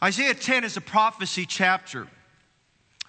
Isaiah 10 is a prophecy chapter.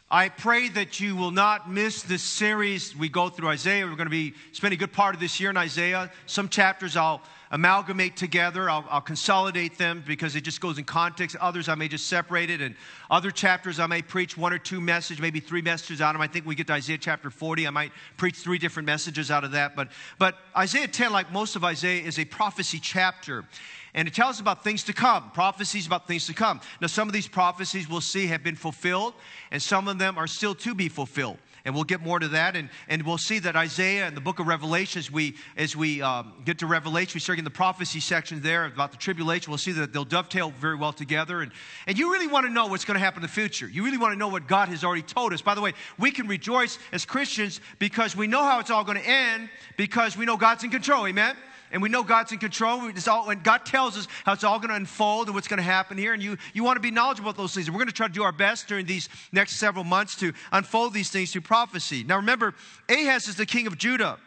I pray that you will not miss this series we go through Isaiah. We're going to be spending a good part of this year in Isaiah. Some chapters I'll amalgamate together, I'll, I'll, consolidate them because it just goes in context. Others I may just separate it. And other chapters I may preach one or two messages, maybe three messages out of them. I think we get to Isaiah chapter 40. I might preach three different messages out of that. But, but Isaiah 10, like most of Isaiah, is a prophecy chapter and it tells us about things to come, prophecies about things to come. Now, some of these prophecies we'll see have been fulfilled, and some of them are still to be fulfilled. And we'll get more to that. And, and we'll see that Isaiah and the book of Revelation, as we, as we um, get to Revelation, we start in the prophecy section there about the tribulation. We'll see that they'll dovetail very well together. And, and you really want to know what's going to happen in the future. You really want to know what God has already told us. By the way, we can rejoice as Christians because we know how it's all going to end because we know God's in control. Amen? And we know God's in control. All, and God tells us how it's all going to unfold and what's going to happen here. And you, you want to be knowledgeable about those things. And we're going to try to do our best during these next several months to unfold these things through prophecy. Now, remember, Ahaz is the king of Judah.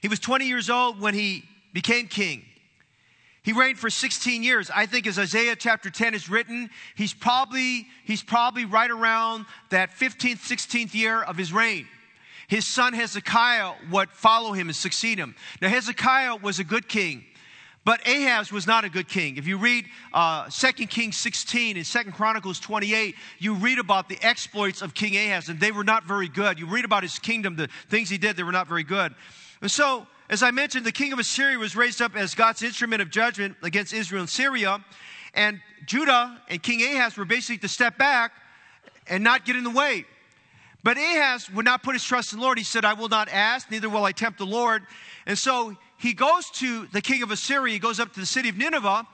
He was 20 years old when he became king. He reigned for 16 years. I think as Isaiah chapter 10 is written, he's probably, he's probably right around that 15th, 16th year of his reign. His son Hezekiah would follow him and succeed him. Now, Hezekiah was a good king. But Ahaz was not a good king. If you read uh, 2 Kings 16 and 2 Chronicles 28, you read about the exploits of King Ahaz, and they were not very good. You read about his kingdom, the things he did, they were not very good. And so, as I mentioned, the king of Assyria was raised up as God's instrument of judgment against Israel and Syria. And Judah and King Ahaz were basically to step back and not get in the way. But Ahaz would not put his trust in the Lord. He said, I will not ask, neither will I tempt the Lord. And so he goes to the king of Assyria, he goes up to the city of Nineveh,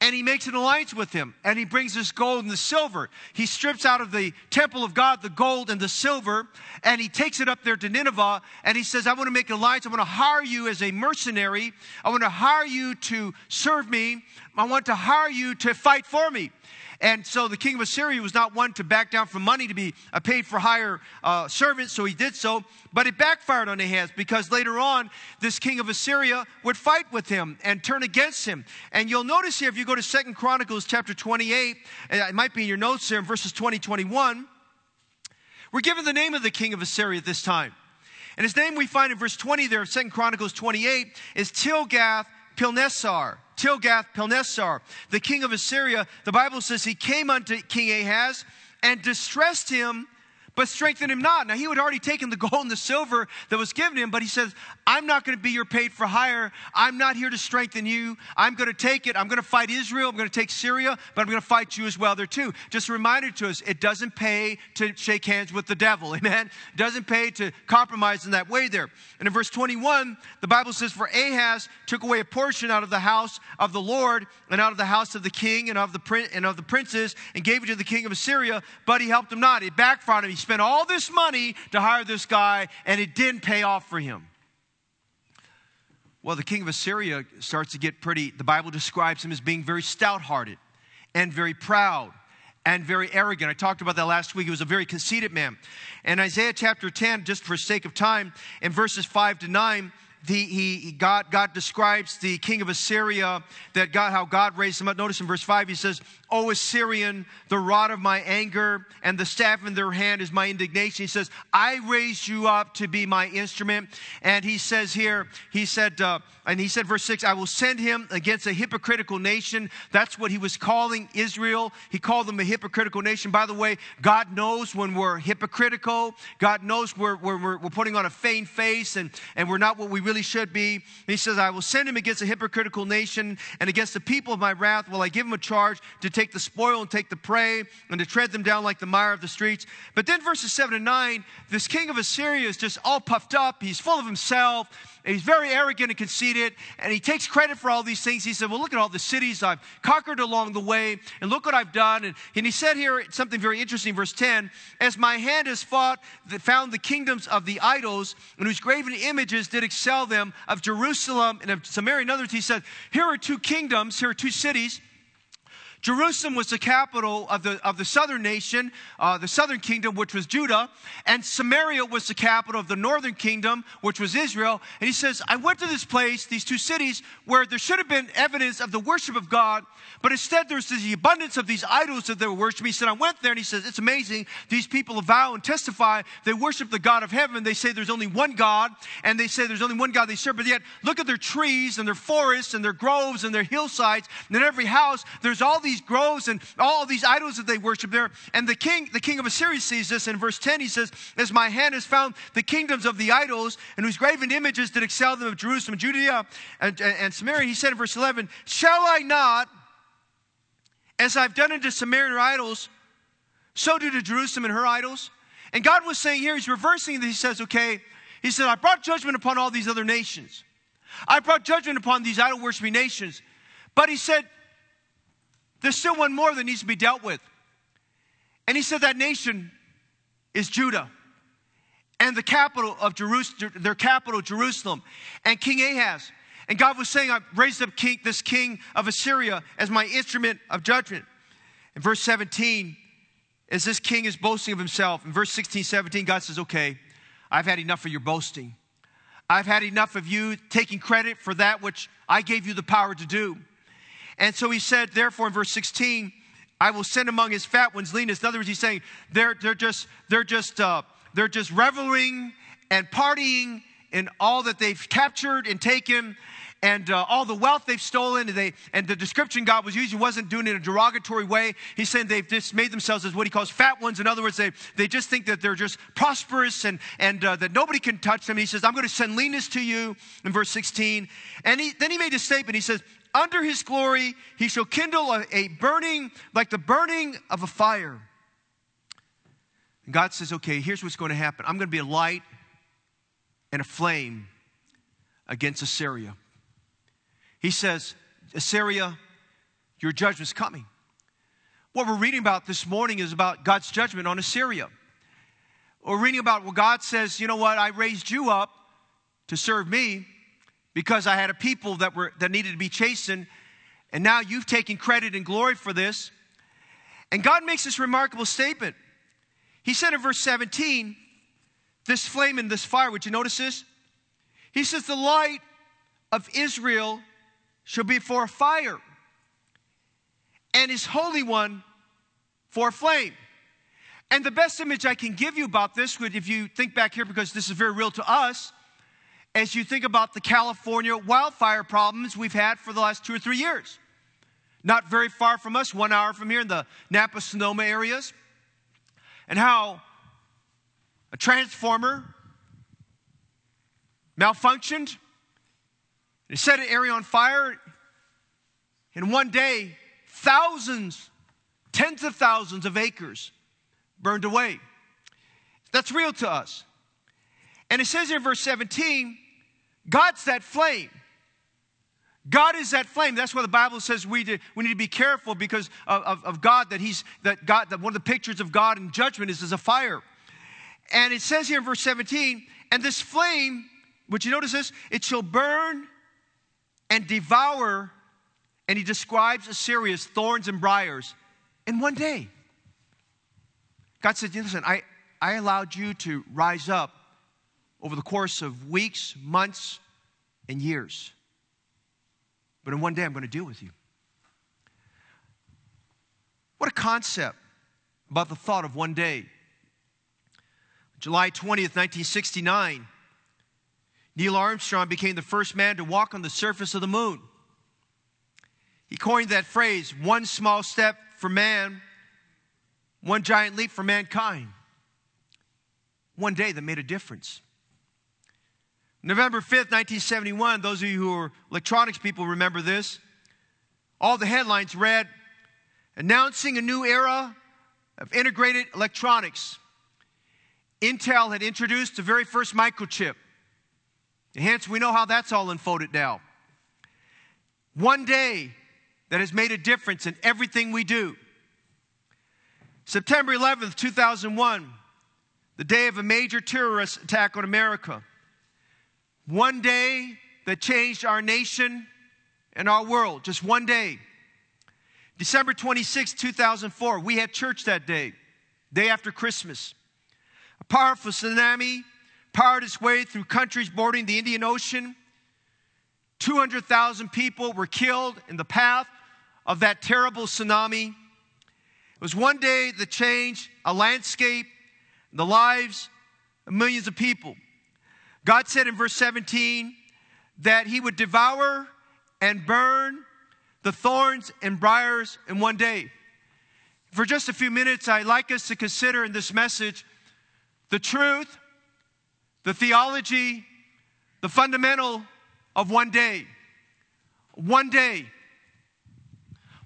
and he makes an alliance with him. And he brings this gold and the silver. He strips out of the temple of God the gold and the silver, and he takes it up there to Nineveh, and he says, I want to make an alliance. I want to hire you as a mercenary. I want to hire you to serve me. I want to hire you to fight for me. And so the king of Assyria was not one to back down from money to be a paid for hire uh, servant, so he did so. But it backfired on Ahaz because later on, this king of Assyria would fight with him and turn against him. And you'll notice here, if you go to Second Chronicles chapter 28, it might be in your notes there in verses 20, 21, we're given the name of the king of Assyria at this time. And his name we find in verse 20 there of Second Chronicles 28 is Tilgath Pilneser. Tilgath-Pilneser, the king of Assyria, the Bible says he came unto King Ahaz and distressed him but strengthen him not. Now, he had already taken the gold and the silver that was given him, but he says, I'm not going to be your paid for hire. I'm not here to strengthen you. I'm going to take it. I'm going to fight Israel. I'm going to take Syria, but I'm going to fight you as well there too. Just a reminder to us, it doesn't pay to shake hands with the devil. Amen. It doesn't pay to compromise in that way there. And in verse 21, the Bible says, For Ahaz took away a portion out of the house of the Lord and out of the house of the king and of the, prin- and of the princes and gave it to the king of Assyria, but he helped him not. It backfired him. He spent all this money to hire this guy, and it didn't pay off for him. Well, the king of Assyria starts to get pretty, the Bible describes him as being very stout hearted and very proud and very arrogant. I talked about that last week. He was a very conceited man. And Isaiah chapter 10, just for sake of time, in verses 5 to 9, the, he, God, God describes the king of Assyria, that God, how God raised him up. Notice in verse 5, he says, O Assyrian, the rod of my anger and the staff in their hand is my indignation. He says, I raised you up to be my instrument. And he says here, he said, uh, and he said, verse 6, I will send him against a hypocritical nation. That's what he was calling Israel. He called them a hypocritical nation. By the way, God knows when we're hypocritical. God knows we're, we're, we're putting on a feigned face and, and we're not what we really should be. And he says, I will send him against a hypocritical nation and against the people of my wrath will I give him a charge to take take the spoil and take the prey and to tread them down like the mire of the streets. But then verses 7 and 9, this king of Assyria is just all puffed up. He's full of himself. he's very arrogant and conceited. And he takes credit for all these things. He said, Well, look at all the cities I've conquered along the way. And look what I've done. And, and he said here something very interesting, verse 10 As my hand has fought, that found the kingdoms of the idols, and whose graven images did excel them of Jerusalem and of Samaria. In other words, he said, Here are two kingdoms, here are two cities Jerusalem was the capital of the, of the southern nation, uh, the southern kingdom, which was Judah, and Samaria was the capital of the northern kingdom, which was Israel. And he says, I went to this place, these two cities, where there should have been evidence of the worship of God, but instead there's the abundance of these idols that they were worshiping. He said, I went there, and he says, It's amazing. These people vow and testify they worship the God of heaven. They say there's only one God, and they say there's only one God they serve, but yet look at their trees and their forests and their groves and their hillsides, and in every house, there's all these these groves and all these idols that they worship there. And the king, the king of Assyria sees this in verse 10. He says, As my hand has found the kingdoms of the idols and whose graven images did excel them of Jerusalem, Judea, and, and, Samaria, he said in verse 11, Shall I not, as I've done unto Samaria idols, so do to Jerusalem and her idols? And God was saying here, he's reversing this. He says, okay, he said, I brought judgment upon all these other nations. I brought judgment upon these idol worshiping nations. But he said, there's still one more that needs to be dealt with. And he said that nation is Judah and the capital of Jerusalem, their capital, Jerusalem, and King Ahaz. And God was saying, I've raised up king, this king of Assyria as my instrument of judgment. In verse 17, as this king is boasting of himself, in verse 16, 17, God says, Okay, I've had enough of your boasting. I've had enough of you taking credit for that which I gave you the power to do. And so he said, therefore, in verse 16, I will send among his fat ones leanness. In other words, he's saying they're, they're just, they're just, uh, they're just reveling and partying in all that they've captured and taken and uh, all the wealth they've stolen. And, they, and the description God was using wasn't doing it in a derogatory way. He's saying they've just made themselves as what he calls fat ones. In other words, they, they just think that they're just prosperous and, and uh, that nobody can touch them. He says, I'm going to send leanness to you in verse 16. And he, then he made a statement. He says, under his glory, he shall kindle a, a burning like the burning of a fire. And God says, okay, here's what's going to happen I'm going to be a light and a flame against Assyria. He says, Assyria, your judgment's coming. What we're reading about this morning is about God's judgment on Assyria. We're reading about what God says, you know what, I raised you up to serve me because I had a people that were that needed to be chastened, and now you've taken credit and glory for this. And God makes this remarkable statement. He said in verse 17, this flame and this fire, would you notice this? He says, The light of Israel shall be for a fire, and his Holy One for a flame. And the best image I can give you about this would, if you think back here, because this is very real to us, as you think about the California wildfire problems we've had for the last two or three years. Not very far from us, one hour from here in the Napa Sonoma areas, and how a transformer malfunctioned. It set an area on fire. In one day, thousands, tens of thousands of acres burned away. That's real to us. And it says in verse 17 God's that flame. God is that flame. That's why the Bible says we, do, we need to be careful because of, of, of, God that He's that God that one of the pictures of God in judgment is as a fire. And it says here in verse 17, and this flame, would you notice this? It shall burn and devour, and he describes Assyria as thorns and briars in one day. God said, Listen, I, I allowed you to rise up over the course of weeks, months, and years. But in one day, I'm going to deal with you. What a concept about the thought of one day. July 20th, 1969, Neil Armstrong became the first man to walk on the surface of the moon. He coined that phrase one small step for man, one giant leap for mankind. One day that made a difference. November 5th, 1971, those of you who are electronics people remember this. All the headlines read, announcing a new era of integrated electronics. Intel had introduced the very first microchip. hence, we know how that's all unfolded now. One day that has made a difference in everything we do. September 11th, 2001, the day of a major terrorist attack on America. One day that changed our nation and our world, just one day. December 26, 2004, we had church that day, day after Christmas. A powerful tsunami powered its way through countries bordering the Indian Ocean. 200,000 people were killed in the path of that terrible tsunami. It was one day that changed a landscape, the lives of millions of people. God said in verse 17 that He would devour and burn the thorns and briars in one day. For just a few minutes, I'd like us to consider in this message the truth, the theology, the fundamental of one day. One day.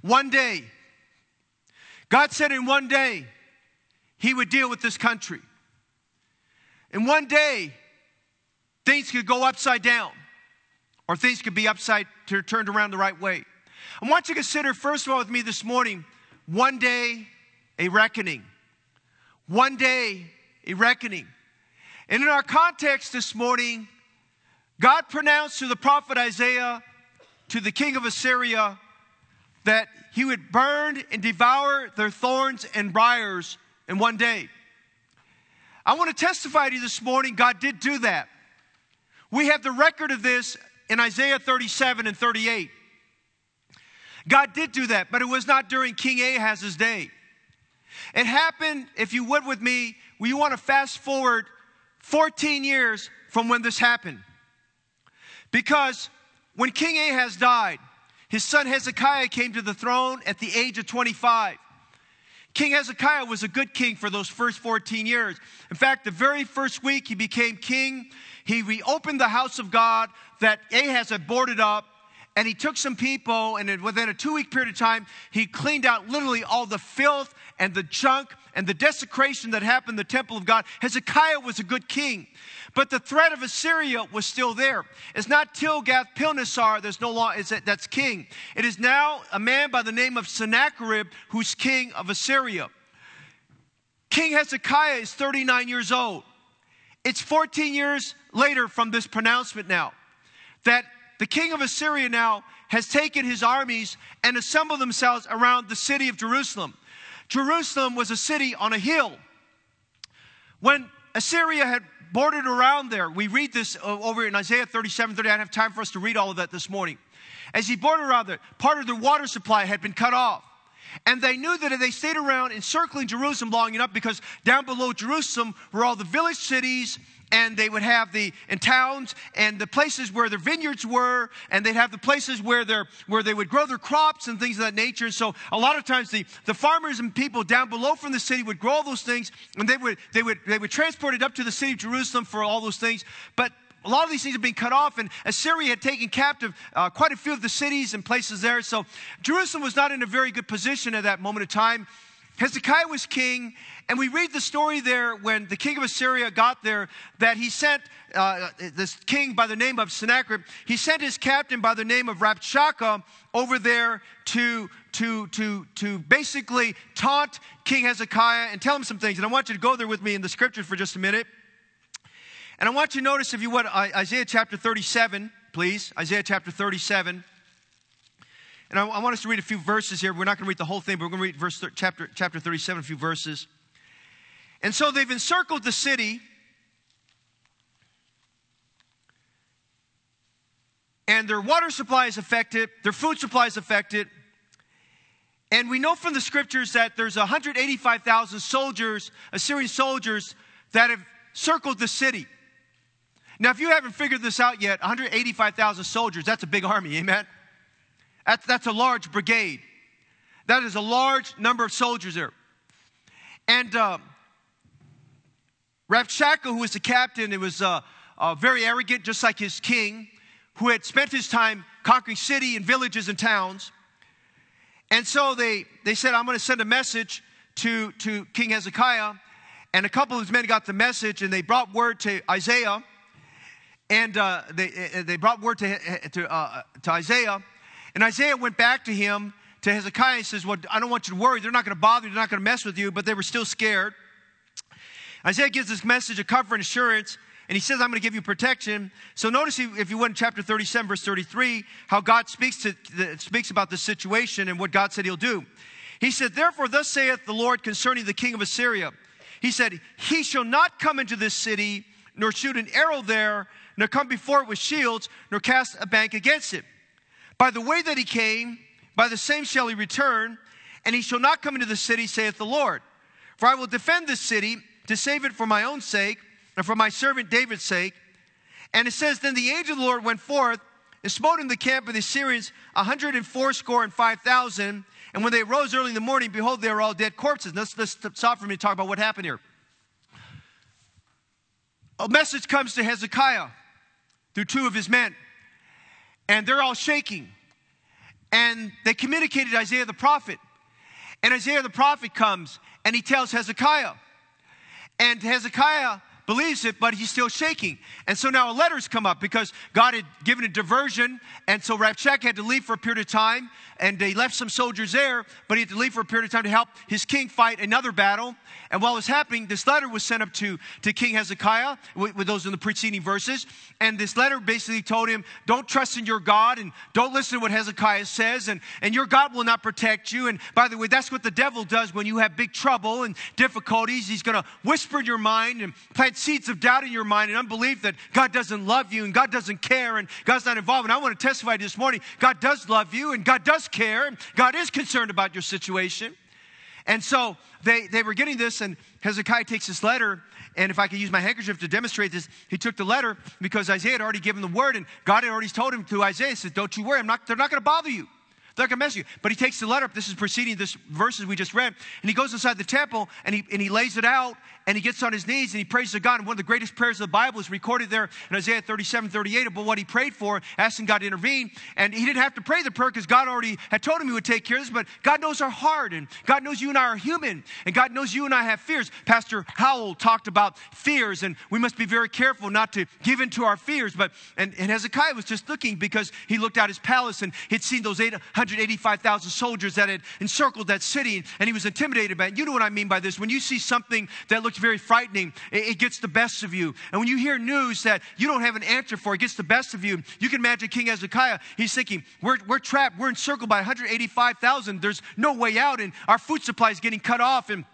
One day. God said in one day, He would deal with this country. In one day, things could go upside down, or things could be upside turned around the right way. I want you to consider, first of all, with me this morning, one day a reckoning. One day a reckoning. And in our context this morning, God pronounced through the prophet Isaiah to the king of Assyria that he would burn and devour their thorns and briars in one day. I want to testify to you this morning, God did do that. We have the record of this in Isaiah 37 and 38. God did do that, but it was not during King Ahaz's day. It happened, if you would with me, we want to fast forward 14 years from when this happened. Because when King Ahaz died, his son Hezekiah came to the throne at the age of 25. King Hezekiah was a good king for those first 14 years. In fact, the very first week he became king, he reopened the house of God that Ahaz had boarded up and he took some people, and within a two week period of time, he cleaned out literally all the filth and the junk and the desecration that happened in the temple of God. Hezekiah was a good king, but the threat of Assyria was still there. It's not Tilgath-Pilneser that's no longer that's king. It is now a man by the name of Sennacherib who's king of Assyria. King Hezekiah is 39 years old. It's 14 years later from this pronouncement now that the king of Assyria now has taken his armies and assembled themselves around the city of Jerusalem. Jerusalem was a city on a hill. When Assyria had bordered around there, we read this uh, over in Isaiah 37 30. I don't have time for us to read all of that this morning. As he bordered around there, part of their water supply had been cut off. And they knew that if they stayed around encircling Jerusalem long enough, because down below Jerusalem were all the village cities and they would have the towns and the places where their vineyards were and they'd have the places where they where they would grow their crops and things of that nature. And so a lot of times the, the farmers and people down below from the city would grow all those things and they would they would they would transport it up to the city of jerusalem for all those things. But a lot of these things have been cut off, and Assyria had taken captive uh, quite a few of the cities and places there. So Jerusalem was not in a very good position at that moment of time. Hezekiah was king, and we read the story there when the king of Assyria got there that he sent uh, this king by the name of Sennacherib, he sent his captain by the name of Rabshakeh over there to, to, to, to basically taunt King Hezekiah and tell him some things. And I want you to go there with me in the scriptures for just a minute. And I want you to notice, if you would, Isaiah chapter 37, please. Isaiah chapter 37. And I, want us to read a few verses here. We're not going to read the whole thing, but we're going to read verse chapter, chapter 37, a few verses. And so they've encircled the city. And their water supply is affected, their food supply is affected. And we know from the scriptures that there's 185,000 soldiers, Assyrian soldiers, that have circled the city. Now, if you haven't figured this out yet, 185,000 soldiers, that's a big army, amen? That's, that's a large brigade. That is a large number of soldiers there. And uh, Rabshakeh, who was the captain, it was uh, uh, very arrogant, just like his king, who had spent his time conquering city and villages and towns. And so they, they said, I'm going to send a message to, to King Hezekiah. And a couple of his men got the message and they brought word to Isaiah. And uh, they, they brought word to, to, uh, to Isaiah. And Isaiah went back to him, to Hezekiah, and says, Well, I don't want you to worry. They're not going to bother you. They're not going to mess with you. But they were still scared. Isaiah gives this message of comfort and assurance and he says, I'm going to give you protection. So notice if you went in chapter 37, verse 33, how God speaks, to, speaks about the situation and what God said he'll do. He said, Therefore, thus saith the Lord concerning the king of Assyria. He said, He shall not come into this city, nor shoot an arrow there, nor come before it with shields, nor cast a bank against it. By the way that he came, by the same shall he return, and he shall not come into the city, saith the Lord. For I will defend this city to save it for my own sake, and for my servant David's sake. And it says, Then the angel of the Lord went forth and smote in the camp of the Assyrians a hundred and fourscore and five thousand. And when they rose early in the morning, behold, they were all dead corpses. Let's, let's stop for me to talk about what happened here. A message comes to Hezekiah through two of his men, and they're all shaking. And they communicated Isaiah the prophet. And Isaiah the prophet comes and he tells Hezekiah. And Hezekiah believes it, but he's still shaking. And so now a letter's come up because God had given a diversion. And so Rabshakeh had to leave for a period of time. And he left some soldiers there, but he had to leave for a period of time to help his king fight another battle. And while it was happening, this letter was sent up to, to King Hezekiah with, with those in the preceding verses. And this letter basically told him, don't trust in your God and don't listen to what Hezekiah says. And, and your God will not protect you. And by the way, that's what the devil does when you have big trouble and difficulties. He's going to whisper in your mind and plant seeds of doubt in your mind and unbelief that God doesn't love you and God doesn't care and God's not involved. And I want to testify this morning God does love you and God does care. And God is concerned about your situation. And so they, they were getting this, and Hezekiah takes this letter. And if I could use my handkerchief to demonstrate this, he took the letter because Isaiah had already given the word, and God had already told him to Isaiah, said, Don't you worry, I'm not, they're not going to bother you. They're not going to mess you. But he takes the letter, this is preceding this verses we just read, and he goes inside the temple and he, and he lays it out and he gets on his knees and he prays to God. And one of the greatest prayers of the Bible is recorded there in Isaiah 37, 38 about what he prayed for, asking God to intervene. And he didn't have to pray the prayer because God already had told him he would take care of this. But God knows our heart and God knows you and I are human and God knows you and I have fears. Pastor Howell talked about fears and we must be very careful not to give in to our fears. But, and, and Hezekiah was just looking because he looked at his palace and he'd seen those 885,000 soldiers that had encircled that city and he was intimidated by it. You know what I mean by this. When you see something that looks very frightening. It, gets the best of you. And when you hear news that you don't have an answer for, it gets the best of you. You can imagine King Hezekiah. He's thinking, we're, we're trapped. We're encircled by 185,000. There's no way out. And our food supply is getting cut off. And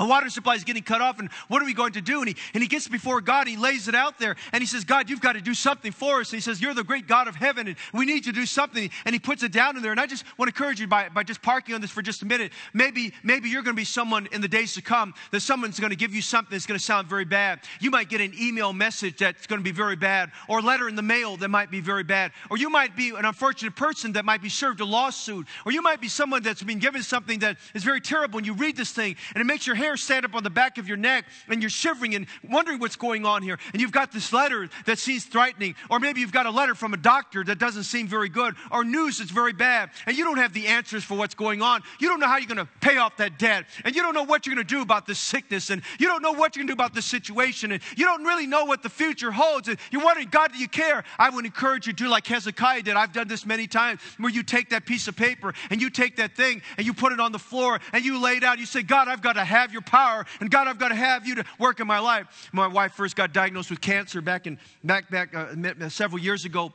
the water supply is getting cut off, and what are we going to do? And he, and he gets before God, he lays it out there, and he says, God, you've got to do something for us. And he says, You're the great God of heaven, and we need to do something. And he puts it down in there. And I just want to encourage you by, by just parking on this for just a minute. Maybe, maybe you're going to be someone in the days to come that someone's going to give you something that's going to sound very bad. You might get an email message that's going to be very bad, or a letter in the mail that might be very bad, or you might be an unfortunate person that might be served a lawsuit, or you might be someone that's been given something that is very terrible, and you read this thing, and it makes your hair stand up on the back of your neck and you're shivering and wondering what's going on here. And you've got this letter that seems threatening. Or maybe you've got a letter from a doctor that doesn't seem very good or news that's very bad. And you don't have the answers for what's going on. You don't know how you're going to pay off that debt. And you don't know what you're going to do about this sickness. And you don't know what you're going to do about this situation. And you don't really know what the future holds. And you're wondering, God, do you care? I would encourage you to do like Hezekiah did. I've done this many times where you take that piece of paper and you take that thing and you put it on the floor and you lay it out. You say, God, I've got to have your power. And God, I've got to have you to work in my life. My wife first got diagnosed with cancer back in back back uh, several years ago.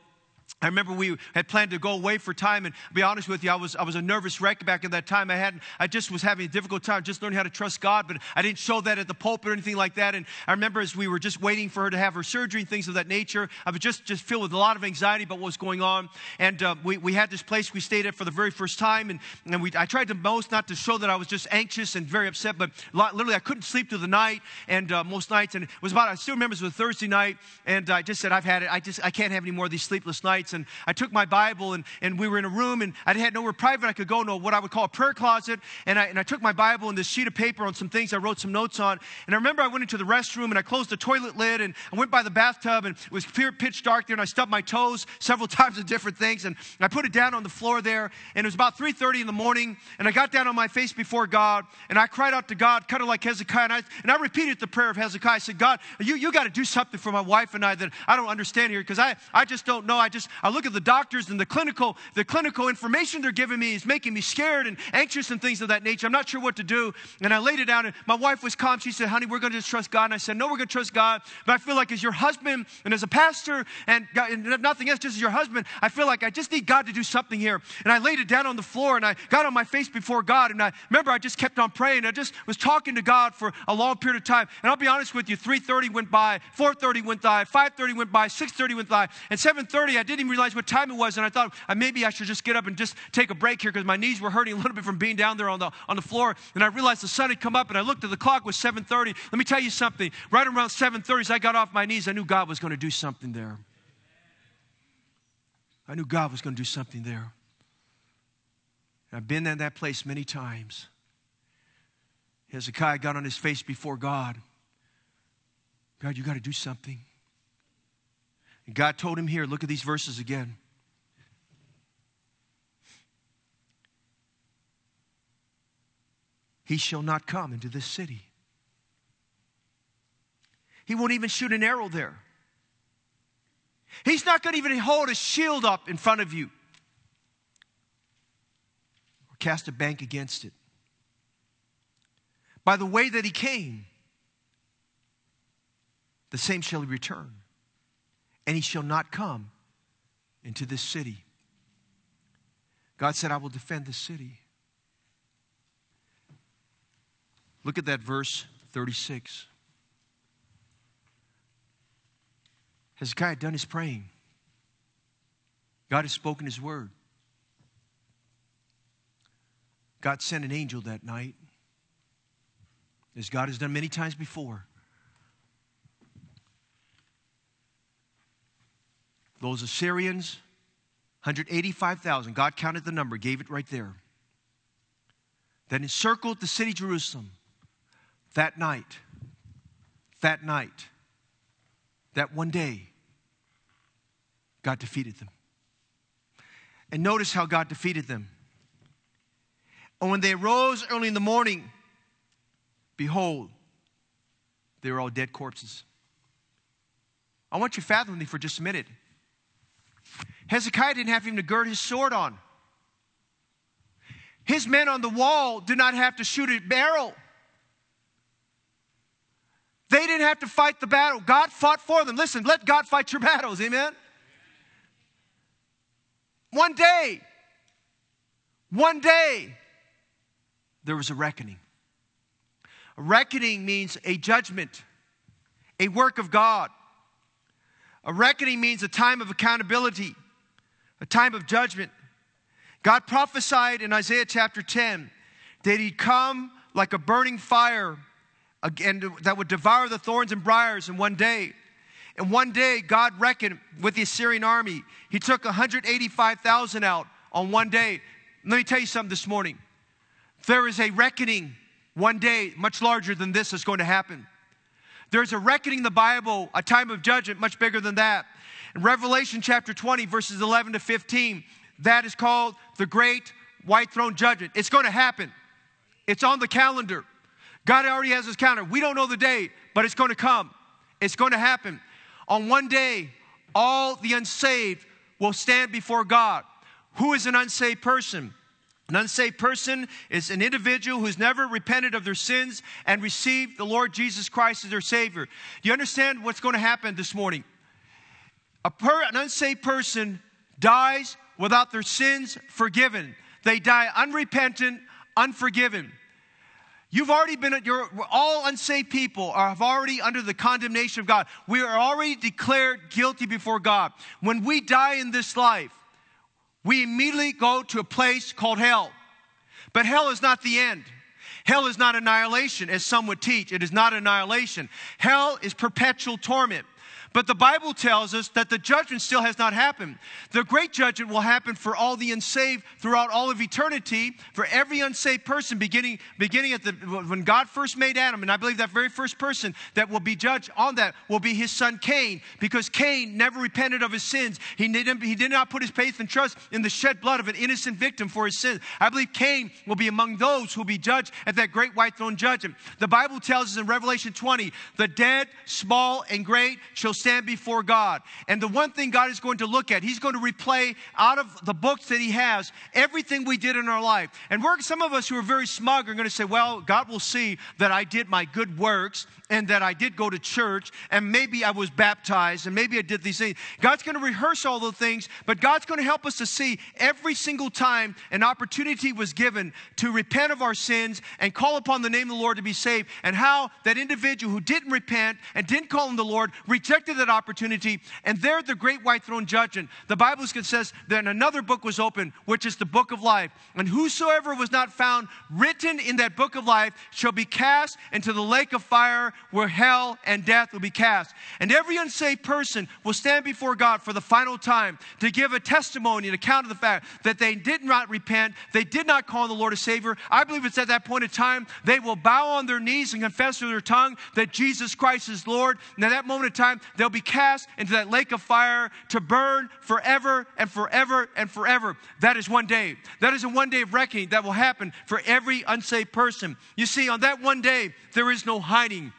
I remember we had planned to go away for time, and be honest with you, I was I was a nervous wreck back at that time. I hadn't, I just was having a difficult time just learning how to trust God, but I didn't show that at the pulpit or anything like that. And I remember as we were just waiting for her to have her surgery and things of that nature, I was just just filled with a lot of anxiety about what was going on. And uh, we we had this place we stayed at for the very first time, and and we I tried the most not to show that I was just anxious and very upset, but literally I couldn't sleep through the night, and uh, most nights, and it was about I still remember it was a Thursday night, and I just said I've had it. I just I can't have any more of these sleepless nights nights. And I took my Bible and, and we were in a room and I had nowhere private I could go, no what I would call a prayer closet. And I, and I took my Bible and this sheet of paper on some things I wrote some notes on. And I remember I went into the restroom and I closed the toilet lid and I went by the bathtub and it was pitch dark there and I stubbed my toes several times in different things. And I put it down on the floor there and it was about 3.30 in the morning and I got down on my face before God and I cried out to God kind of like Hezekiah. And I, and I repeated the prayer of Hezekiah. I said, God, you, you got to do something for my wife and I that I don't understand here because I, I just don't know. I just, I look at the doctors and the clinical, the clinical information they're giving me is making me scared and anxious and things of that nature. I'm not sure what to do. And I laid it down and my wife was calm. She said, honey, we're going to just trust God. And I said, no, we're going to trust God. But I feel like as your husband and as a pastor and, God, and nothing else, just as your husband, I feel like I just need God to do something here. And I laid it down on the floor and I got on my face before God. And I remember I just kept on praying. I just was talking to God for a long period of time. And I'll be honest with you, 3.30 went by, 4.30 went by, 5.30 went by, 6.30 went by. And 7.30, I didn't even realize what time it was. And I thought uh, maybe I should just get up and just take a break here because my knees were hurting a little bit from being down there on the, on the floor. And I realized the sun had come up and I looked at the clock, it was 7.30. Let me tell you something. Right around 7.30, as I got off my knees, I knew God was going to do something there. I knew God was going to do something there. I've been in that place many times. Hezekiah got on his face before God. God, you got to do something. And God told him here, look at these verses again. He shall not come into this city. He won't even shoot an arrow there. He's not going to even hold a shield up in front of you or cast a bank against it. By the way that he came, the same shall he return, and he shall not come into this city. God said, I will defend the city. Look at that verse 36. Hezekiah done his praying. God has spoken his word. God sent an angel that night, as God has done many times before. Those Assyrians, 185,000, God counted the number, gave it right there. That encircled the city Jerusalem that night. That night that one day God defeated them. And notice how God defeated them. And when they arose early in the morning, behold, they were all dead corpses. I want you to fathom me for just a minute. Hezekiah didn't have even to gird his sword on. His men on the wall did not have to shoot a barrel. They didn't have to fight the battle. God fought for them. Listen, let God fight your battles. Amen. One day, one day, there was a reckoning. A reckoning means a judgment, a work of God. A reckoning means a time of accountability, a time of judgment. God prophesied in Isaiah chapter 10 that he'd come like a burning fire and that would devour the thorns and briars in one day. And one day, God reckoned with the Assyrian army. He took 185,000 out on one day. Let me tell you something this morning. There is a reckoning one day much larger than this is going to happen. There's a reckoning in the Bible, a time of judgment much bigger than that. Revelation chapter 20, verses 11 to 15, that is called the Great White Throne Judgment. It's going to happen, it's on the calendar. God already has his calendar. We don't know the day, but it's going to come. It's going to happen. On one day, all the unsaved will stand before God. Who is an unsaved person? An unsaved person is an individual who's never repented of their sins and received the Lord Jesus Christ as their Savior. Do you understand what's going to happen this morning? Per, an unsaved person dies without their sins forgiven. They die unrepentant, unforgiven. You've already been, you're all unsaved people are have already under the condemnation of God. We are already declared guilty before God. When we die in this life, we immediately go to a place called hell. But hell is not the end. Hell is not annihilation, as some would teach. It is not annihilation. Hell is perpetual torment. But the Bible tells us that the judgment still has not happened. The great judgment will happen for all the unsaved throughout all of eternity, for every unsaved person, beginning, beginning at the when God first made Adam, and I believe that very first person that will be judged on that will be his son Cain, because Cain never repented of his sins. He did, he did not put his faith and trust in the shed blood of an innocent victim for his sins. I believe Cain will be among those who will be judged at that great white throne judgment. The Bible tells us in Revelation 20, the dead, small and great, shall stand before God. And the one thing God is going to look at, He's going to replay out of the books that He has everything we did in our life. And we're, some of us who are very smug are going to say, well, God will see that I did my good works and that I did go to church and maybe I was baptized and maybe I did these things. God's going to rehearse all those things, but God's going to help us to see every single time an opportunity was given to repent of our sins and call upon the name of the Lord to be saved, and how that individual who didn't repent and didn't call on the Lord rejected that opportunity, and there the great white throne judgment. The Bible says that another book was opened, which is the book of life, and whosoever was not found written in that book of life shall be cast into the lake of fire where hell and death will be cast. And every unsaved person will stand before God for the final time to give a testimony, an account of the fact that they did not repent, they did not call on the Lord as Savior. I believe it's at that point in time they will bow on their knees and confess with their tongue that Jesus Christ is Lord. And at that moment in time, they'll be cast into that lake of fire to burn forever and forever and forever. That is one day. That is a one day of reckoning that will happen for every unsaved person. You see, on that one day, there is no hiding.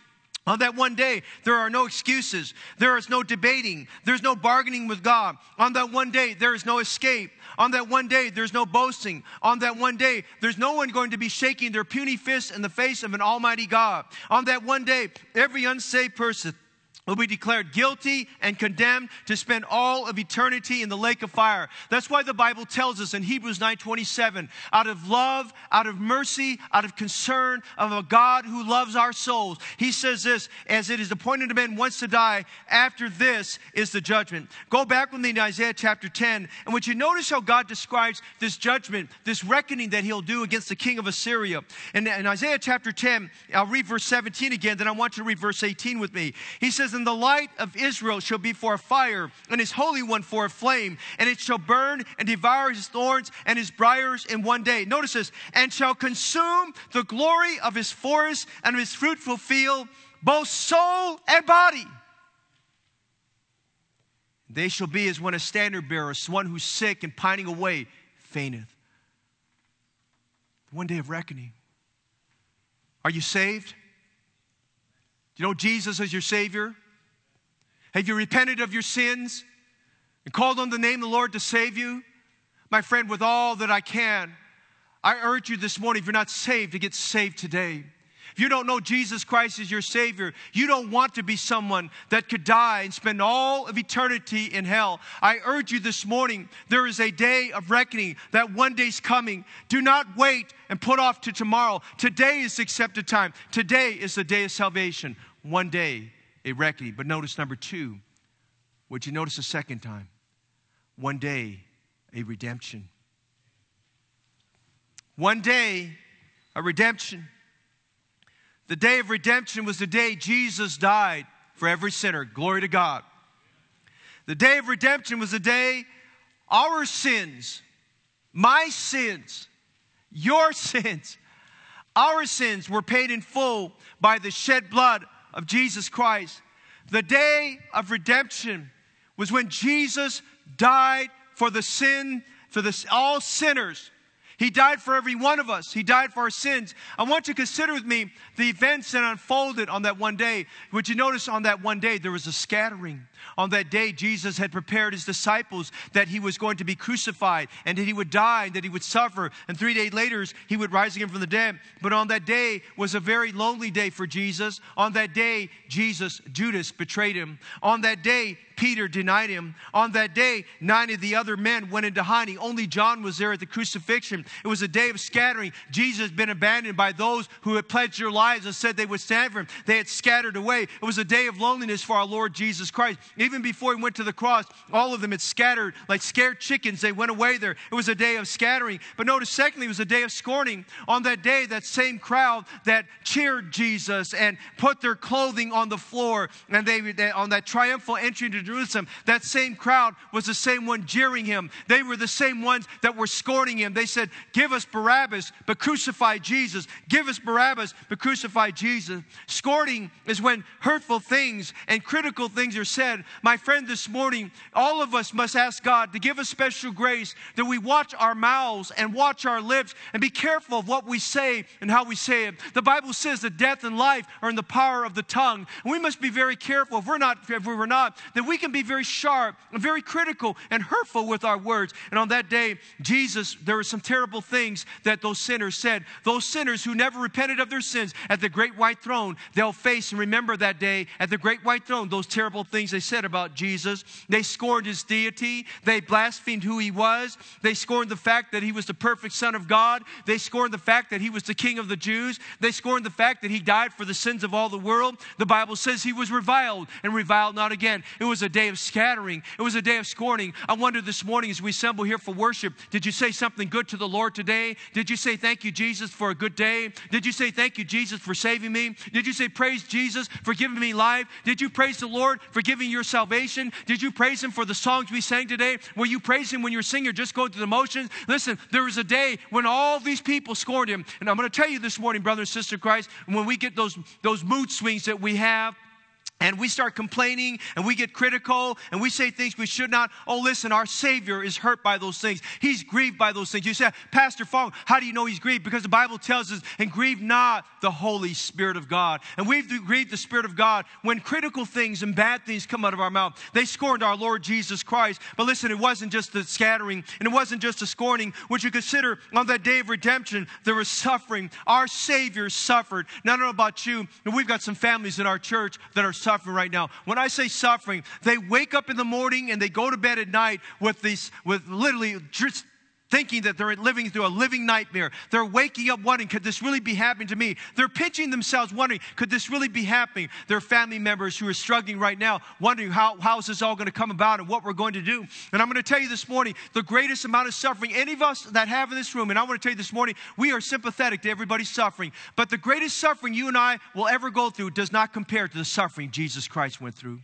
On that one day, there are no excuses. There is no debating. There's no bargaining with God. On that one day, there is no escape. On that one day, there's no boasting. On that one day, there's no one going to be shaking their puny fists in the face of an almighty God. On that one day, every unsaved person will be declared guilty and condemned to spend all of eternity in the lake of fire. That's why the Bible tells us in Hebrews 9:27, out of love, out of mercy, out of concern of a God who loves our souls. He says this, as it is appointed to men once to die, after this is the judgment. Go back with me to Isaiah chapter 10, and would you notice how God describes this judgment, this reckoning that he'll do against the king of Assyria. And in Isaiah chapter 10, I'll read verse 17 again, then I want you to read verse 18 with me. He says, and the light of Israel shall be for a fire, and his Holy One for a flame, and it shall burn and devour his thorns and his briars in one day. Notice this, and shall consume the glory of his forest and of his fruitful field, both soul and body. They shall be as when a standard bearer, as one who's sick and pining away, fainteth. One day of reckoning. Are you saved? Do you know Jesus as your Savior? Have you repented of your sins and called on the name of the Lord to save you? My friend, with all that I can, I urge you this morning, if you're not saved, to get saved today. If you don't know Jesus Christ as your Savior, you don't want to be someone that could die and spend all of eternity in hell. I urge you this morning, there is a day of reckoning that one day's coming. Do not wait and put off to tomorrow. Today is the accepted time. Today is the day of salvation. One day a reckoning. But notice number two. what you notice a second time? One day, a redemption. One day, a redemption. The day of redemption was the day Jesus died for every sinner. Glory to God. The day of redemption was the day our sins, my sins, your sins, our sins were paid in full by the shed blood of Jesus Christ. The day of redemption was when Jesus died for the sin, for the, all sinners. He died for every one of us. He died for our sins. I want you to consider with me the events that unfolded on that one day. Would you notice on that one day there was a scattering? On that day, Jesus had prepared his disciples that he was going to be crucified and that he would die and that he would suffer. And three days later, he would rise again from the dead. But on that day was a very lonely day for Jesus. On that day, Jesus, Judas betrayed him. On that day, Peter denied him. On that day, nine of the other men went into hiding. Only John was there at the crucifixion. It was a day of scattering. Jesus had been abandoned by those who had pledged their lives and said they would stand for him. They had scattered away. It was a day of loneliness for our Lord Jesus Christ. Even before he went to the cross, all of them had scattered like scared chickens. They went away there. It was a day of scattering. But notice, secondly, it was a day of scorning. On that day, that same crowd that cheered Jesus and put their clothing on the floor and they, they on that triumphal entry into Jerusalem, that same crowd was the same one jeering him. They were the same ones that were scorning him. They said, Give us Barabbas, but crucify Jesus. Give us Barabbas, but crucify Jesus. Scorning is when hurtful things and critical things are said. My friend, this morning, all of us must ask God to give us special grace that we watch our mouths and watch our lips and be careful of what we say and how we say it. The Bible says that death and life are in the power of the tongue. And we must be very careful. If we're not, if we were not, that we can be very sharp and very critical and hurtful with our words. And on that day, Jesus, there were some terrible things that those sinners said. Those sinners who never repented of their sins at the great white throne, they'll face and remember that day at the great white throne those terrible things they said about Jesus. They scorned his deity. They blasphemed who he was. They scorned the fact that he was the perfect Son of God. They scorned the fact that he was the King of the Jews. They scorned the fact that he died for the sins of all the world. The Bible says he was reviled and reviled not again. It was a day of scattering, it was a day of scorning. I wonder this morning as we assemble here for worship, did you say something good to the Lord today? Did you say thank you, Jesus, for a good day? Did you say thank you, Jesus, for saving me? Did you say praise Jesus for giving me life? Did you praise the Lord for giving your salvation? Did you praise Him for the songs we sang today? Were you praising when you're singing or just going through the motions? Listen, there was a day when all these people scorned Him. And I'm going to tell you this morning, brother and sister Christ, when we get those, those mood swings that we have, and we start complaining and we get critical and we say things we should not. Oh, listen, our Savior is hurt by those things. He's grieved by those things. You say, Pastor Fong, how do you know he's grieved? Because the Bible tells us, and grieve not the Holy Spirit of God. And we've grieved the Spirit of God when critical things and bad things come out of our mouth. They scorned our Lord Jesus Christ. But listen, it wasn't just the scattering and it wasn't just the scorning. Would you consider on that day of redemption, there was suffering. Our Savior suffered. Now, I don't know about you, but we've got some families in our church that are suffering right now. When I say suffering, they wake up in the morning and they go to bed at night with these, with literally just thinking that they're living through a living nightmare. They're waking up wondering, could this really be happening to me? They're pinching themselves wondering, could this really be happening? Their family members who are struggling right now, wondering how, how is this all going to come about and what we're going to do. And I'm going to tell you this morning, the greatest amount of suffering any of us that have in this room, and I want to tell you this morning, we are sympathetic to everybody's suffering. But the greatest suffering you and I will ever go through does not compare to the suffering Jesus Christ went through.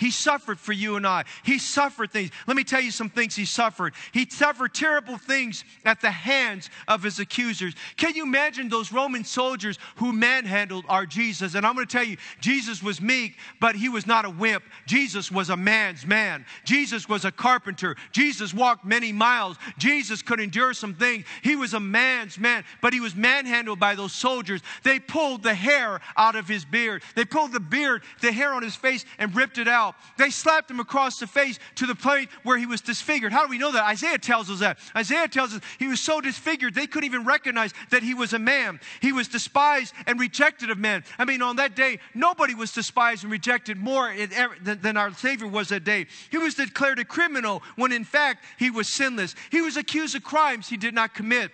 He suffered for you and I. He suffered things. Let me tell you some things he suffered. He suffered terrible things at the hands of his accusers. Can you imagine those Roman soldiers who manhandled our Jesus? And I'm going to tell you, Jesus was meek, but he was not a wimp. Jesus was a man's man. Jesus was a carpenter. Jesus walked many miles. Jesus could endure some things. He was a man's man, but he was manhandled by those soldiers. They pulled the hair out of his beard. They pulled the beard, the hair on his face, and ripped it out. They slapped him across the face to the point where he was disfigured. How do we know that? Isaiah tells us that. Isaiah tells us he was so disfigured they couldn't even recognize that he was a man. He was despised and rejected of men. I mean, on that day, nobody was despised and rejected more than our Savior was that day. He was declared a criminal when in fact he was sinless. He was accused of crimes he did not commit.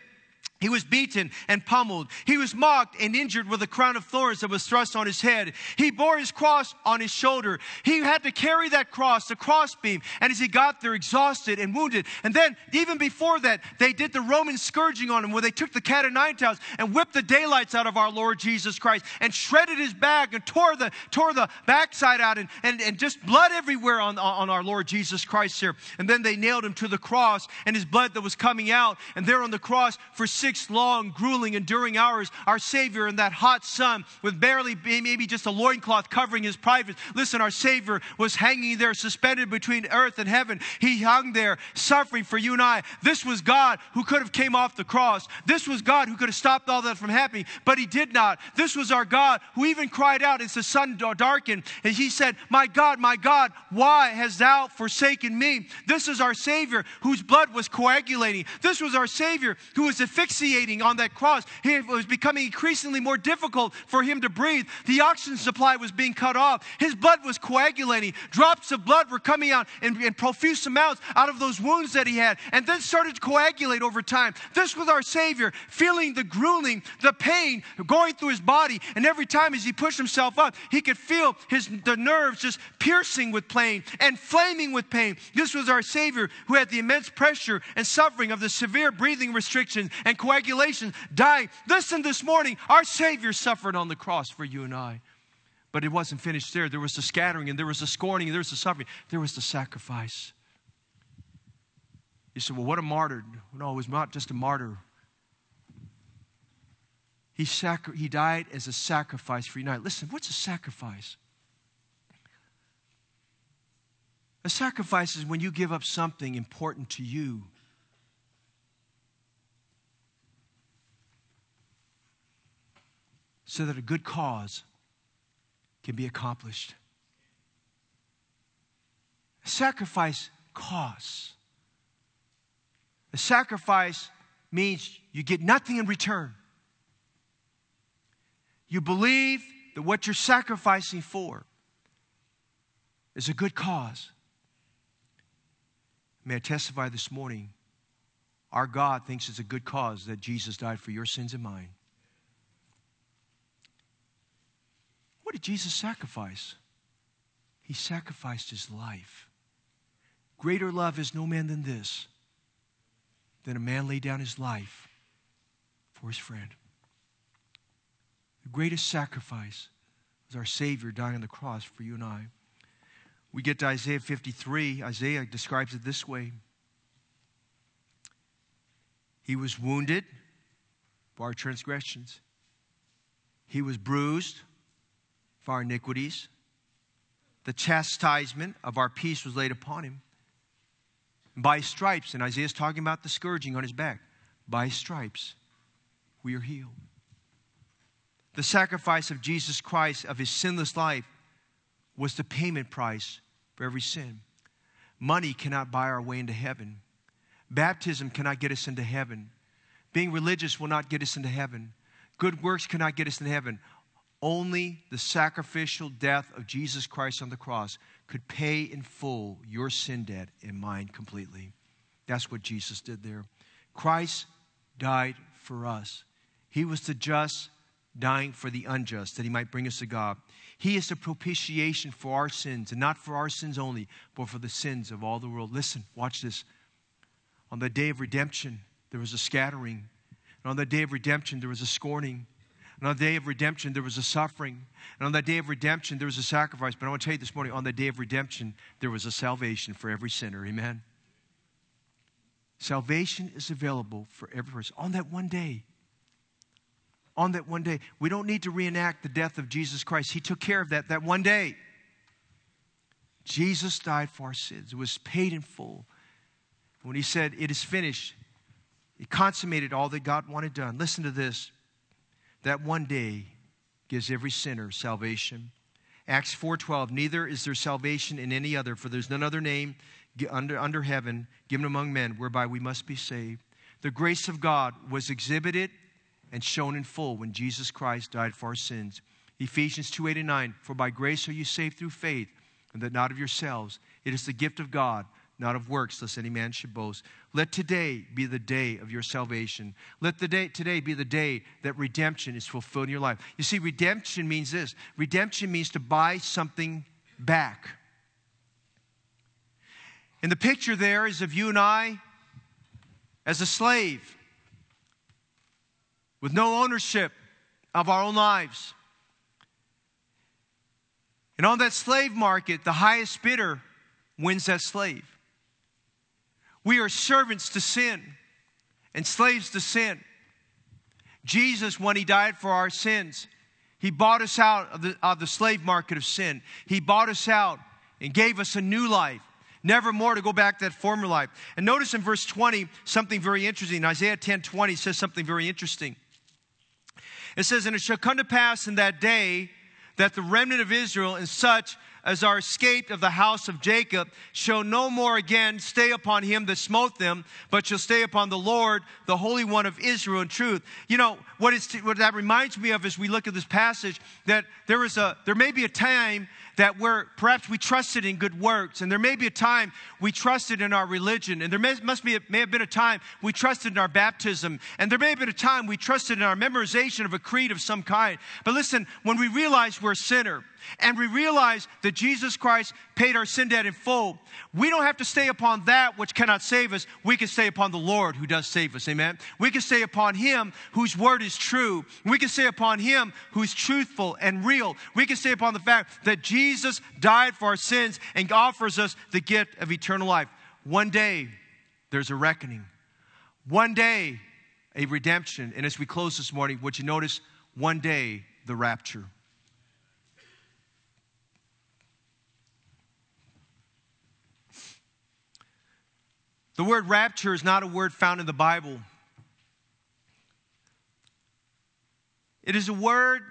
He was beaten and pummeled. He was mocked and injured with a crown of thorns that was thrust on his head. He bore his cross on his shoulder. He had to carry that cross, the crossbeam. And as he got there, exhausted and wounded. And then, even before that, they did the Roman scourging on him, where they took the cat o' nine tails and whipped the daylights out of our Lord Jesus Christ and shredded his back and tore the, tore the backside out and, and, and just blood everywhere on, on our Lord Jesus Christ here. And then they nailed him to the cross and his blood that was coming out. And there on the cross for six six long, grueling, enduring hours, our Savior in that hot sun with barely maybe just a loincloth covering his privates. Listen, our Savior was hanging there suspended between earth and heaven. He hung there suffering for you and I. This was God who could have came off the cross. This was God who could have stopped all that from happening, but he did not. This was our God who even cried out as the sun darkened and he said, My God, my God, why hast thou forsaken me? This is our Savior whose blood was coagulating. This was our Savior who was affixed asphyxiating on that cross. It was becoming increasingly more difficult for him to breathe. The oxygen supply was being cut off. His blood was coagulating. Drops of blood were coming out in, in profuse amounts out of those wounds that he had, and then started to coagulate over time. This was our Savior, feeling the grueling, the pain going through his body. And every time as he pushed himself up, he could feel his the nerves just piercing with pain and flaming with pain. This was our Savior who had the immense pressure and suffering of the severe breathing restrictions and coagulation, dying. Listen, this morning, our Savior suffered on the cross for you and I. But it wasn't finished there. There was the scattering, and there was the scorning, and there was the suffering. There was the sacrifice. You said, well, what a martyr. No, it was not just a martyr. He, sacri- he died as a sacrifice for you I. Listen, what's a sacrifice? A sacrifice is when you give up something important to you. So that a good cause can be accomplished. Sacrifice costs. A sacrifice means you get nothing in return. You believe that what you're sacrificing for is a good cause. May I testify this morning? Our God thinks it's a good cause that Jesus died for your sins and mine. What did Jesus sacrifice? He sacrificed his life. Greater love is no man than this, than a man lay down his life for his friend. The greatest sacrifice was our Savior dying on the cross for you and I. We get to Isaiah 53. Isaiah describes it this way He was wounded for our transgressions, He was bruised our iniquities. The chastisement of our peace was laid upon Him. By stripes, and Isaiah's talking about the scourging on His back, by stripes we are healed the sacrifice of Jesus Christ, of his sinless life, was the payment price for every sin. Money cannot buy our way into heaven. Baptism cannot get us into heaven. Being religious will not get us into heaven. Good works cannot get us into heaven. Only the sacrificial death of Jesus Christ on the cross could pay in full your sin debt and mine completely. That's what Jesus did there. Christ died for us. He was the just dying for the unjust, that he might bring us to God. He is the propitiation for our sins, and not for our sins only, but for the sins of all the world. Listen, watch this. On the day of redemption, there was a scattering. And on the day of redemption, there was a scorning. And on the day of redemption, there was a suffering. And on that day of redemption, there was a sacrifice. But I want to tell you this morning on the day of redemption, there was a salvation for every sinner. Amen. Salvation is available for every person on that one day on that one day. We don't need to reenact the death of Jesus Christ. He took care of that that one day. Jesus died for our sins. It was paid in full. When he said, It is finished, he consummated all that God wanted done. Listen to this. That one day gives every sinner salvation. Acts 4:12 Neither is there salvation in any other for there's none other name under, under heaven given among men whereby we must be saved. The grace of God was exhibited and shown in full when Jesus Christ died for our sins. Ephesians 2 8 and 9 For by grace are you saved through faith, and that not of yourselves. It is the gift of God, not of works, lest any man should boast. Let today be the day of your salvation. Let the day, today be the day that redemption is fulfilled in your life. You see, redemption means this redemption means to buy something back. And the picture there is of you and I as a slave with no ownership of our own lives. And on that slave market, the highest bidder wins that slave. We are servants to sin and slaves to sin. Jesus, when he died for our sins, he bought us out of the, of the slave market of sin. He bought us out and gave us a new life never more to go back to that former life. And notice in verse 20 something very interesting. Isaiah 10 20 says something very interesting. It says, And it shall come to pass in that day that the remnant of Israel and such as are escaped of the house of Jacob shall no more again stay upon him that smote them, but shall stay upon the Lord, the Holy One of Israel in truth. You know, what, what that reminds me of as we look at this passage, that there is a, there may be a time that where perhaps we trusted in good works, and there may be a time we trusted in our religion, and there may, must be, may have been a time we trusted in our baptism, and there may have been a time we trusted in our memorization of a creed of some kind. But listen, when we realize we're a sinner, and we realize that Jesus Christ paid our sin debt in full. We don't have to stay upon that which cannot save us. We can stay upon the Lord who does save us. Amen. We can stay upon Him whose word is true. We can stay upon Him who's truthful and real. We can stay upon the fact that Jesus died for our sins and offers us the gift of eternal life. One day, there's a reckoning. One day, a redemption. And as we close this morning, would you notice one day, the rapture? The word rapture is not a word found in the Bible. It is a word,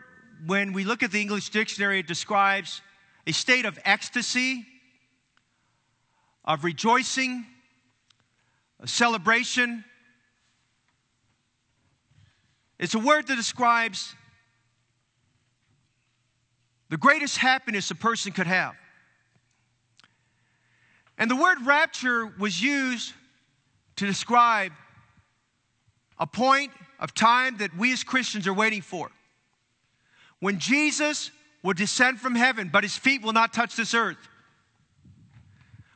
when we look at the English dictionary, it describes a state of ecstasy, of rejoicing, a celebration. It's a word that describes the greatest happiness a person could have. And the word rapture was used to describe a point of time that we as Christians are waiting for. When Jesus will descend from heaven, but his feet will not touch this earth.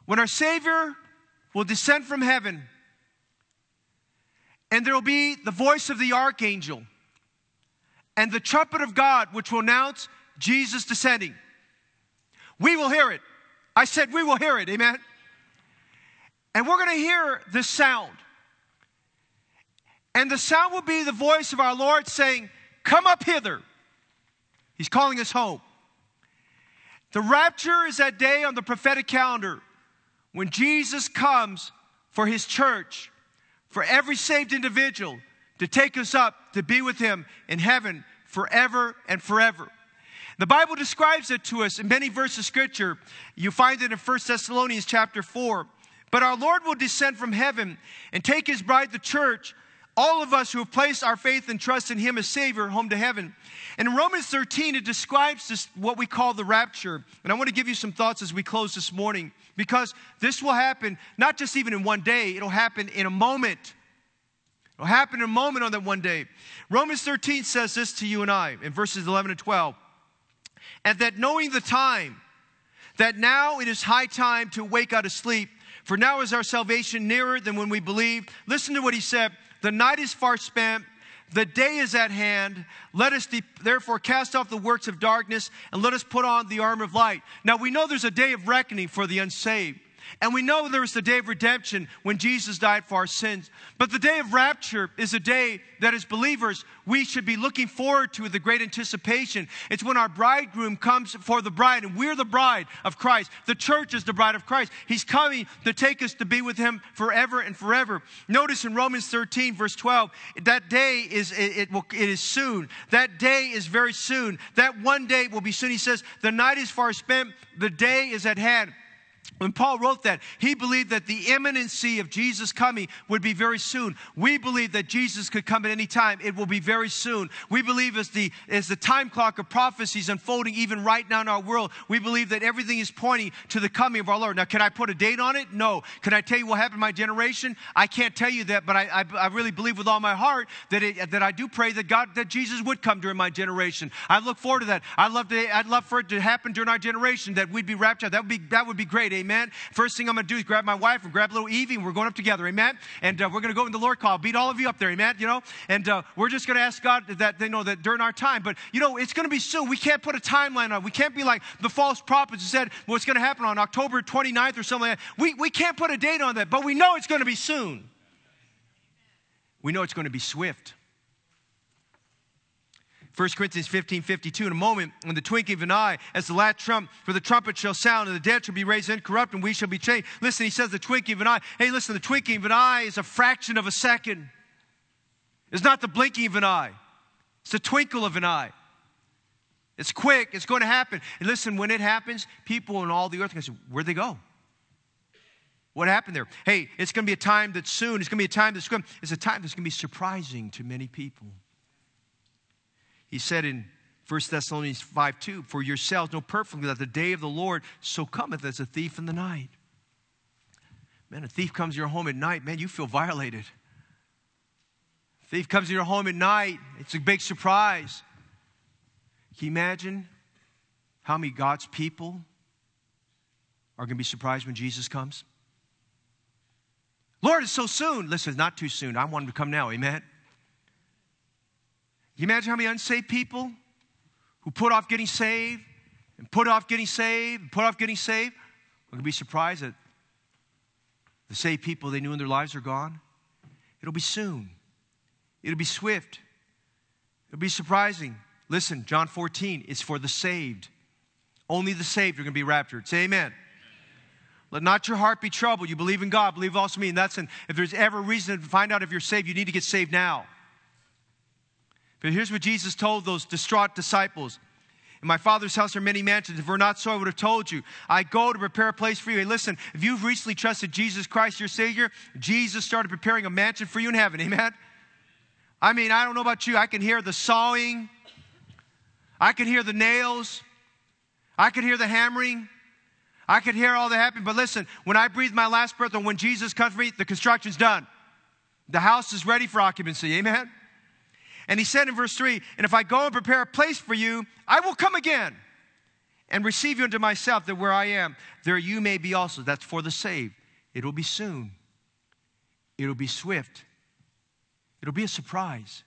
When our Savior will descend from heaven, and there will be the voice of the archangel and the trumpet of God, which will announce Jesus descending. We will hear it. I said, We will hear it. Amen. And we're going to hear this sound. And the sound will be the voice of our Lord saying, Come up hither. He's calling us home. The rapture is that day on the prophetic calendar when Jesus comes for his church, for every saved individual to take us up to be with him in heaven forever and forever. The Bible describes it to us in many verses of scripture. You find it in 1 Thessalonians chapter 4. But our Lord will descend from heaven and take his bride, the church, all of us who have placed our faith and trust in him as Savior, home to heaven. And in Romans 13, it describes this, what we call the rapture. And I want to give you some thoughts as we close this morning because this will happen not just even in one day, it'll happen in a moment. It'll happen in a moment on that one day. Romans 13 says this to you and I in verses 11 and 12. And that knowing the time, that now it is high time to wake out of sleep for now is our salvation nearer than when we believed. Listen to what he said. The night is far spent. The day is at hand. Let us de- therefore cast off the works of darkness and let us put on the armor of light. Now we know there's a day of reckoning for the unsaved. And we know there was the day of redemption when Jesus died for our sins. But the day of rapture is a day that, as believers, we should be looking forward to with a great anticipation. It's when our bridegroom comes for the bride, and we're the bride of Christ. The church is the bride of Christ. He's coming to take us to be with Him forever and forever. Notice in Romans 13, verse 12, that day is it, it, will, it is soon. That day is very soon. That one day will be soon. He says, The night is far spent, the day is at hand. When Paul wrote that, he believed that the imminency of Jesus coming would be very soon. We believe that Jesus could come at any time. It will be very soon. We believe as the, as the time clock of prophecies unfolding even right now in our world, we believe that everything is pointing to the coming of our Lord. Now, can I put a date on it? No. Can I tell you what happened in my generation? I can't tell you that, but I, I, I really believe with all my heart that, it, that I do pray that God, that Jesus would come during my generation. I look forward to that. I'd love, to, I'd love for it to happen during our generation, that we'd be raptured. That would be, that would be great. Amen. First thing I'm going to do is grab my wife and grab little Evie, and we're going up together. Amen. And uh, we're going to go in the Lord call. Beat all of you up there. Amen. You know, and uh, we're just going to ask God that they know that during our time. But you know, it's going to be soon. We can't put a timeline on. it. We can't be like the false prophets who said, "Well, going to happen on October 29th or something like that." We we can't put a date on that, but we know it's going to be soon. We know it's going to be swift. 1 Corinthians 15 52, in a moment, in the twinkling of an eye, as the last trump, for the trumpet shall sound, and the dead shall be raised incorrupt, and we shall be changed. Listen, he says the twinkling of an eye. Hey, listen, the twinkling of an eye is a fraction of a second. It's not the blinking of an eye, it's the twinkle of an eye. It's quick, it's going to happen. And listen, when it happens, people in all the earth are going to say, Where'd they go? What happened there? Hey, it's going to be a time that's soon. It's going to be a time that's going. It's a time that's going to be surprising to many people. He said in 1 Thessalonians 5 2, For yourselves know perfectly that the day of the Lord so cometh as a thief in the night. Man, a thief comes to your home at night, man, you feel violated. Thief comes to your home at night, it's a big surprise. Can you imagine how many God's people are going to be surprised when Jesus comes? Lord, it's so soon. Listen, it's not too soon. I want him to come now. Amen. You imagine how many unsaved people who put off getting saved and put off getting saved and put off getting saved are going to be surprised that the saved people they knew in their lives are gone? It'll be soon. It'll be swift. It'll be surprising. Listen, John 14 is for the saved. Only the saved are going to be raptured. Say amen. Let not your heart be troubled. You believe in God, believe also me. And that's in, if there's ever reason to find out if you're saved, you need to get saved now. But here's what Jesus told those distraught disciples. In my father's house are many mansions. If we're not so, I would have told you. I go to prepare a place for you. Hey, listen, if you've recently trusted Jesus Christ, your Savior, Jesus started preparing a mansion for you in heaven. Amen? I mean, I don't know about you. I can hear the sawing, I can hear the nails, I can hear the hammering. I could hear all that happening, but listen, when I breathe my last breath and when Jesus comes for me, the construction's done. The house is ready for occupancy. Amen? And he said in verse 3 And if I go and prepare a place for you, I will come again and receive you unto myself, that where I am, there you may be also. That's for the saved. It'll be soon, it'll be swift, it'll be a surprise.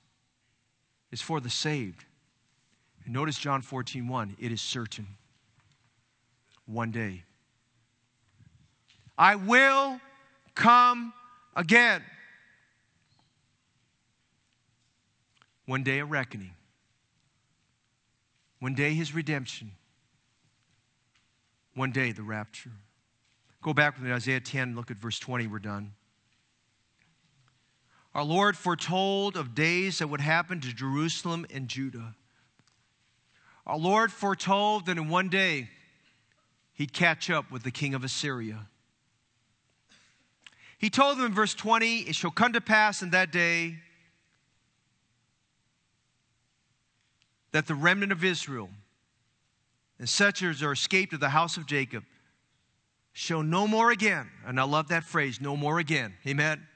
It's for the saved. And notice John 14 1 it is certain. One day. I will come again. One day a reckoning. One day his redemption. One day the rapture. Go back with me Isaiah 10, look at verse 20, we're done. Our Lord foretold of days that would happen to Jerusalem and Judah. Our Lord foretold that in one day he'd catch up with the king of Assyria. He told them in verse 20, It shall come to pass in that day that the remnant of Israel and such as are escaped of the house of Jacob shall no more again, and I love that phrase, no more again. Amen.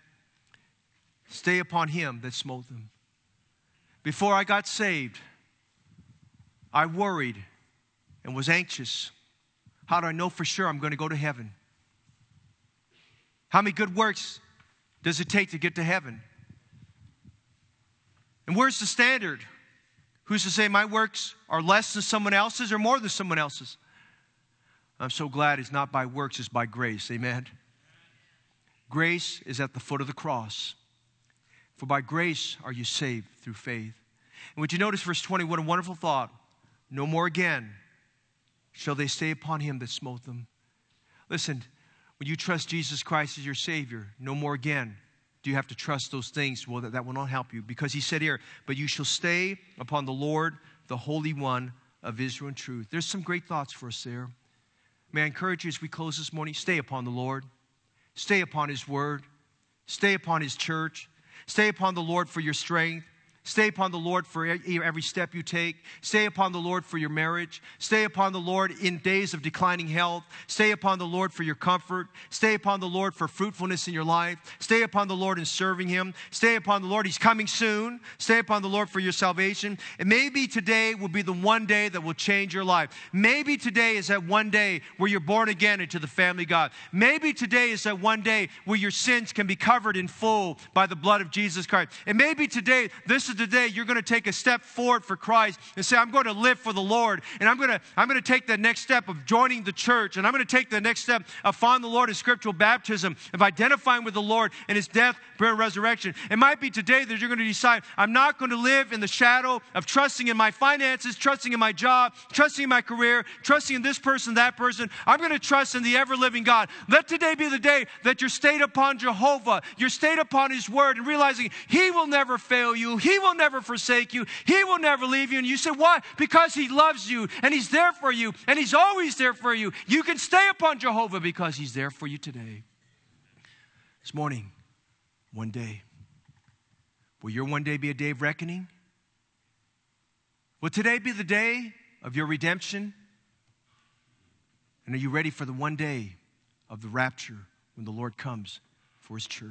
Stay upon him that smote them. Before I got saved, I worried and was anxious. How do I know for sure I'm going to go to heaven? How many good works does it take to get to heaven? And where's the standard? Who's to say my works are less than someone else's or more than someone else's? I'm so glad it's not by works, it's by grace. Amen. Grace is at the foot of the cross. For by grace are you saved through faith. And would you notice verse 20? What a wonderful thought. No more again shall they stay upon him that smote them. Listen, when you trust Jesus Christ as your Savior, no more again do you have to trust those things. Well, that, that will not help you because he said here, but you shall stay upon the Lord, the Holy One of Israel and truth. There's some great thoughts for us there. May I encourage you as we close this morning, stay upon the Lord, stay upon his word, stay upon his church, stay upon the Lord for your strength. Stay upon the Lord for every step you take. Stay upon the Lord for your marriage. Stay upon the Lord in days of declining health. Stay upon the Lord for your comfort. Stay upon the Lord for fruitfulness in your life. Stay upon the Lord in serving Him. Stay upon the Lord. He's coming soon. Stay upon the Lord for your salvation. And maybe today will be the one day that will change your life. Maybe today is that one day where you're born again into the family of God. Maybe today is that one day where your sins can be covered in full by the blood of Jesus Christ. And maybe today, this is today you're going to take a step forward for Christ and say, I'm going to live for the Lord. And I'm going to, I'm going to take the next step of joining the church. And I'm going to take the next step of following the Lord in scriptural baptism, of identifying with the Lord in his death, burial, and resurrection. It might be today that you're going to decide, I'm not going to live in the shadow of trusting in my finances, trusting in my job, trusting in my career, trusting in this person, that person. I'm going to trust in the ever living God. Let today be the day that you're stayed upon Jehovah, you're stayed upon his word, and realizing he will never fail you, he will never forsake you. He will never leave you. And you say, Why? Because He loves you and He's there for you and He's always there for you. You can stay upon Jehovah because He's there for you today. This morning, one day. Will your one day be a day of reckoning? Will today be the day of your redemption? And are you ready for the one day of the rapture when the Lord comes for His church?